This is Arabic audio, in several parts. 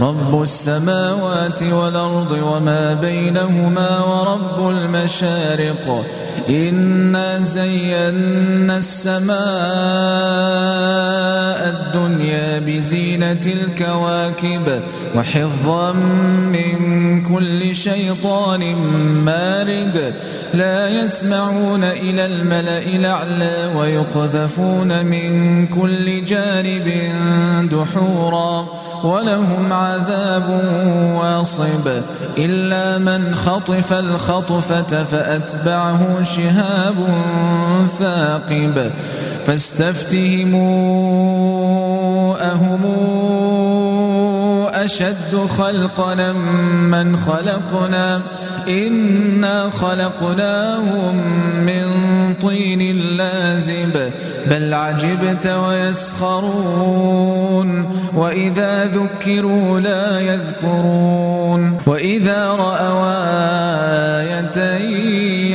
رب السماوات والأرض وما بينهما ورب المشارق. إنا زينا السماء الدنيا بزينة الكواكب وحفظا من كل شيطان مارد. لا يسمعون إلى الملأ الأعلى ويقذفون من كل جانب دحورا. ولهم عذاب واصب إلا من خطف الخطفة فأتبعه شهاب ثاقب فاستفتهموا أهم أشد خلقنا من خلقنا إنا خلقناهم من طين لازب بل عجبت ويسخرون وإذا ذكروا لا يذكرون وإذا رأوا آية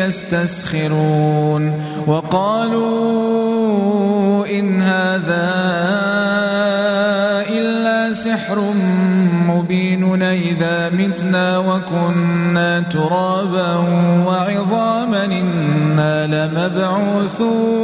يستسخرون وقالوا إن هذا إلا سحر مبين إذا متنا وكنا ترابا وعظاما إنا لمبعوثون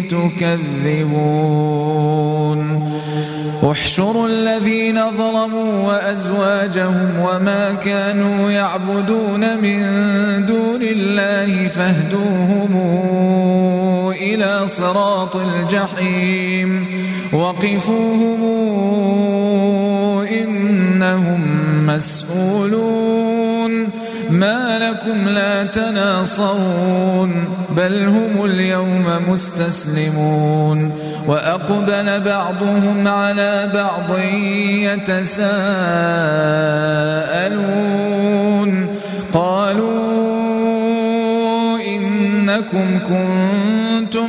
تكذبون. احشروا الذين ظلموا وأزواجهم وما كانوا يعبدون من دون الله فاهدوهم إلى صراط الجحيم. وقفوهم إنهم مسؤولون. ما لكم لا تناصرون بل هم اليوم مستسلمون. وأقبل بعضهم على بعض يتساءلون. قالوا إنكم كنتم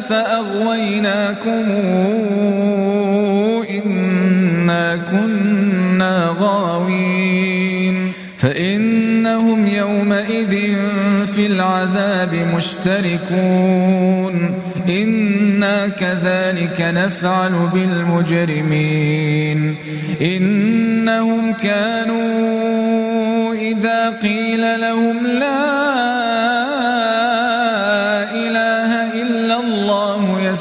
فأغويناكم إنا كنا غاوين فإنهم يومئذ في العذاب مشتركون إنا كذلك نفعل بالمجرمين إنهم كانوا إذا قيل لهم لا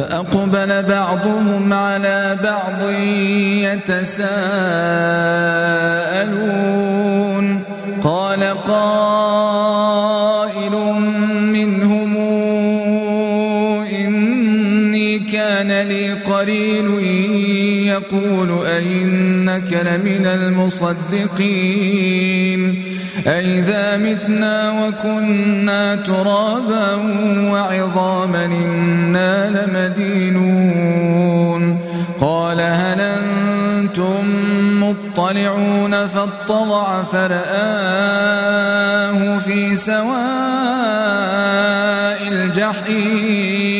فأقبل بعضهم على بعض يتساءلون. قال قائل قرين يقول أئنك لمن المصدقين أئذا متنا وكنا ترابا وعظاما إنا لمدينون قال هل أنتم مطلعون فاطلع فرآه في سواء الجحيم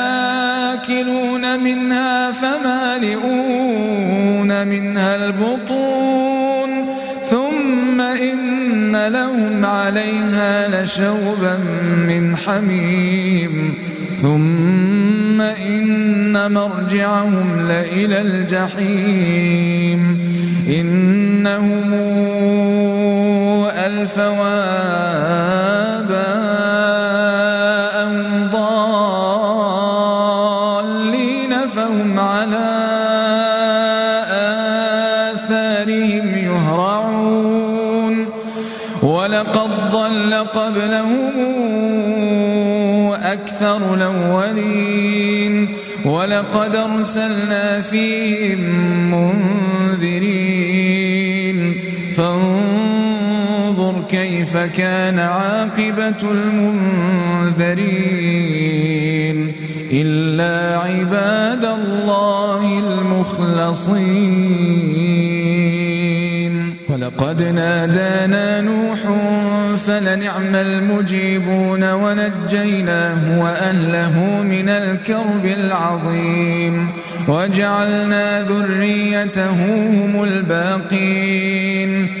عليها لشوبا من حميم. ثم إن مرجعهم لإلى الجحيم. إنهم ألفوا أكثر الأولين. ولقد أرسلنا فيهم منذرين. فانظر كيف كان عاقبة المنذرين. إلا عباد الله المخلصين. ولقد نادانا نوح فلنعم المجيبون ونجيناه وأهله من الكرب العظيم وجعلنا ذريته هم الباقين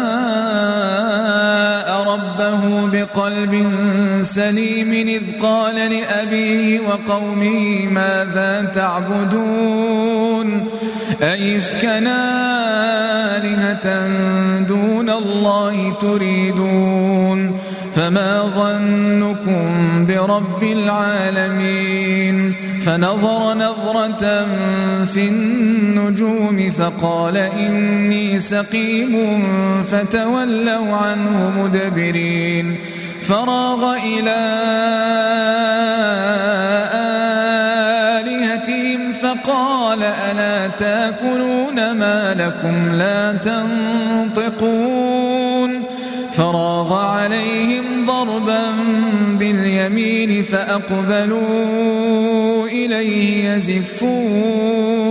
بقلب سليم إذ قال لأبيه وقومه ماذا تعبدون؟ أيفكنا آلهة دون الله تريدون؟ فما ظنكم برب العالمين؟ فنظر نظرة في النجوم فقال إني سقيم فتولوا عنه مدبرين. فراغ إلى آلهتهم فقال ألا تأكلون ما لكم لا تنطقون فراغ عليهم ضربا باليمين فأقبلوا إليه يزفون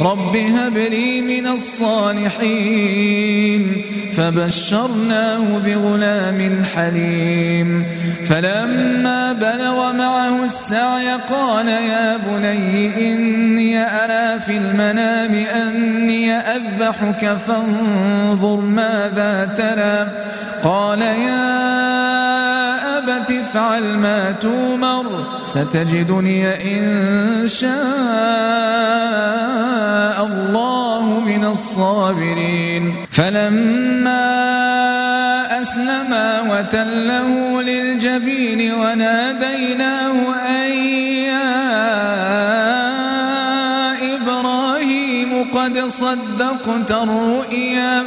رب هب لي من الصالحين. فبشرناه بغلام حليم. فلما بلغ معه السعي قال يا بني إني أرى في المنام أني أذبحك فانظر ماذا ترى. قال يا أبت افعل ما تومر ستجدني إن شاء الله من الصابرين. فلما أسلما وتله للجبين وناديناه أن يا إبراهيم قد صدقت الرؤيا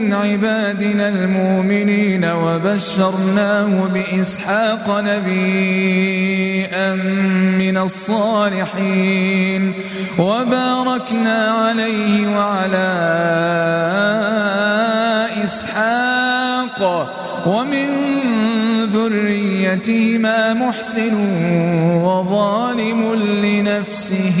من عبادنا المؤمنين وبشرناه بإسحاق نبيا من الصالحين وباركنا عليه وعلى إسحاق ومن ذريتهما محسن وظالم لنفسه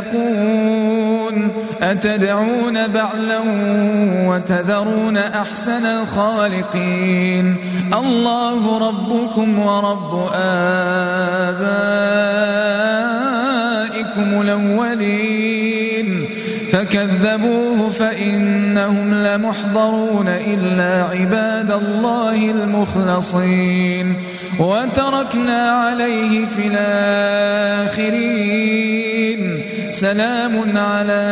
تتقون أتدعون بعلا وتذرون أحسن الخالقين الله ربكم ورب آبائكم الأولين فكذبوه فإنهم لمحضرون إلا عباد الله المخلصين وتركنا عليه في الآخرين سلام على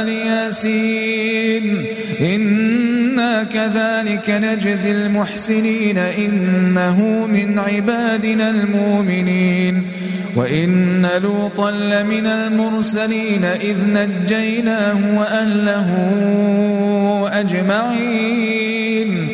آل ياسين. إنا كذلك نجزي المحسنين. إنه من عبادنا المؤمنين. وإن لوطا لمن المرسلين. إذ نجيناه وأهله أجمعين.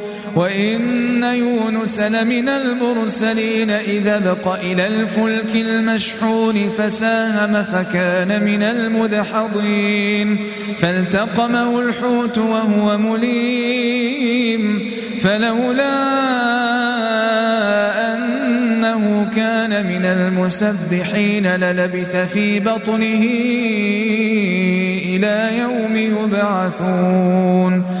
وإن يونس لمن المرسلين إذا بق إلى الفلك المشحون فساهم فكان من المدحضين فالتقمه الحوت وهو مليم فلولا أنه كان من المسبحين للبث في بطنه إلى يوم يبعثون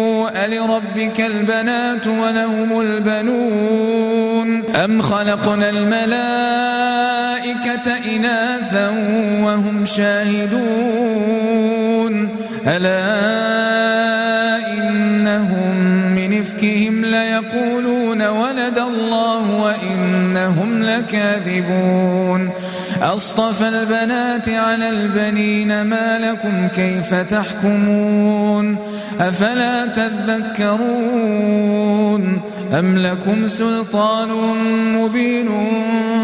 ألربك البنات ولهم البنون أم خلقنا الملائكة إناثا وهم شاهدون ألا إنهم من إفكهم ليقولون ولد الله وإنهم لكاذبون أصطفى البنات على البنين ما لكم كيف تحكمون؟ أفلا تذكرون أم لكم سلطان مبين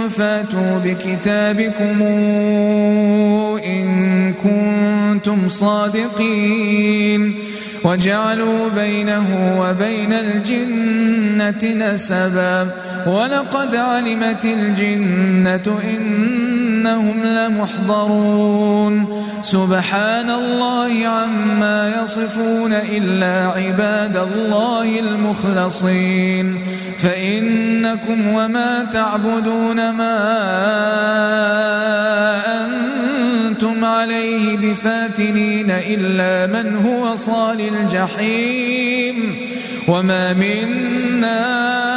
فاتوا بكتابكم إن كنتم صادقين. وجعلوا بينه وبين الجنة نسبا. ولقد علمت الجنة إنهم لمحضرون. سبحان الله عما يصفون إلا عباد الله المخلصين. فإنكم وما تعبدون ما أنتم عليه بفاتنين إلا من هو صال الجحيم. وما منا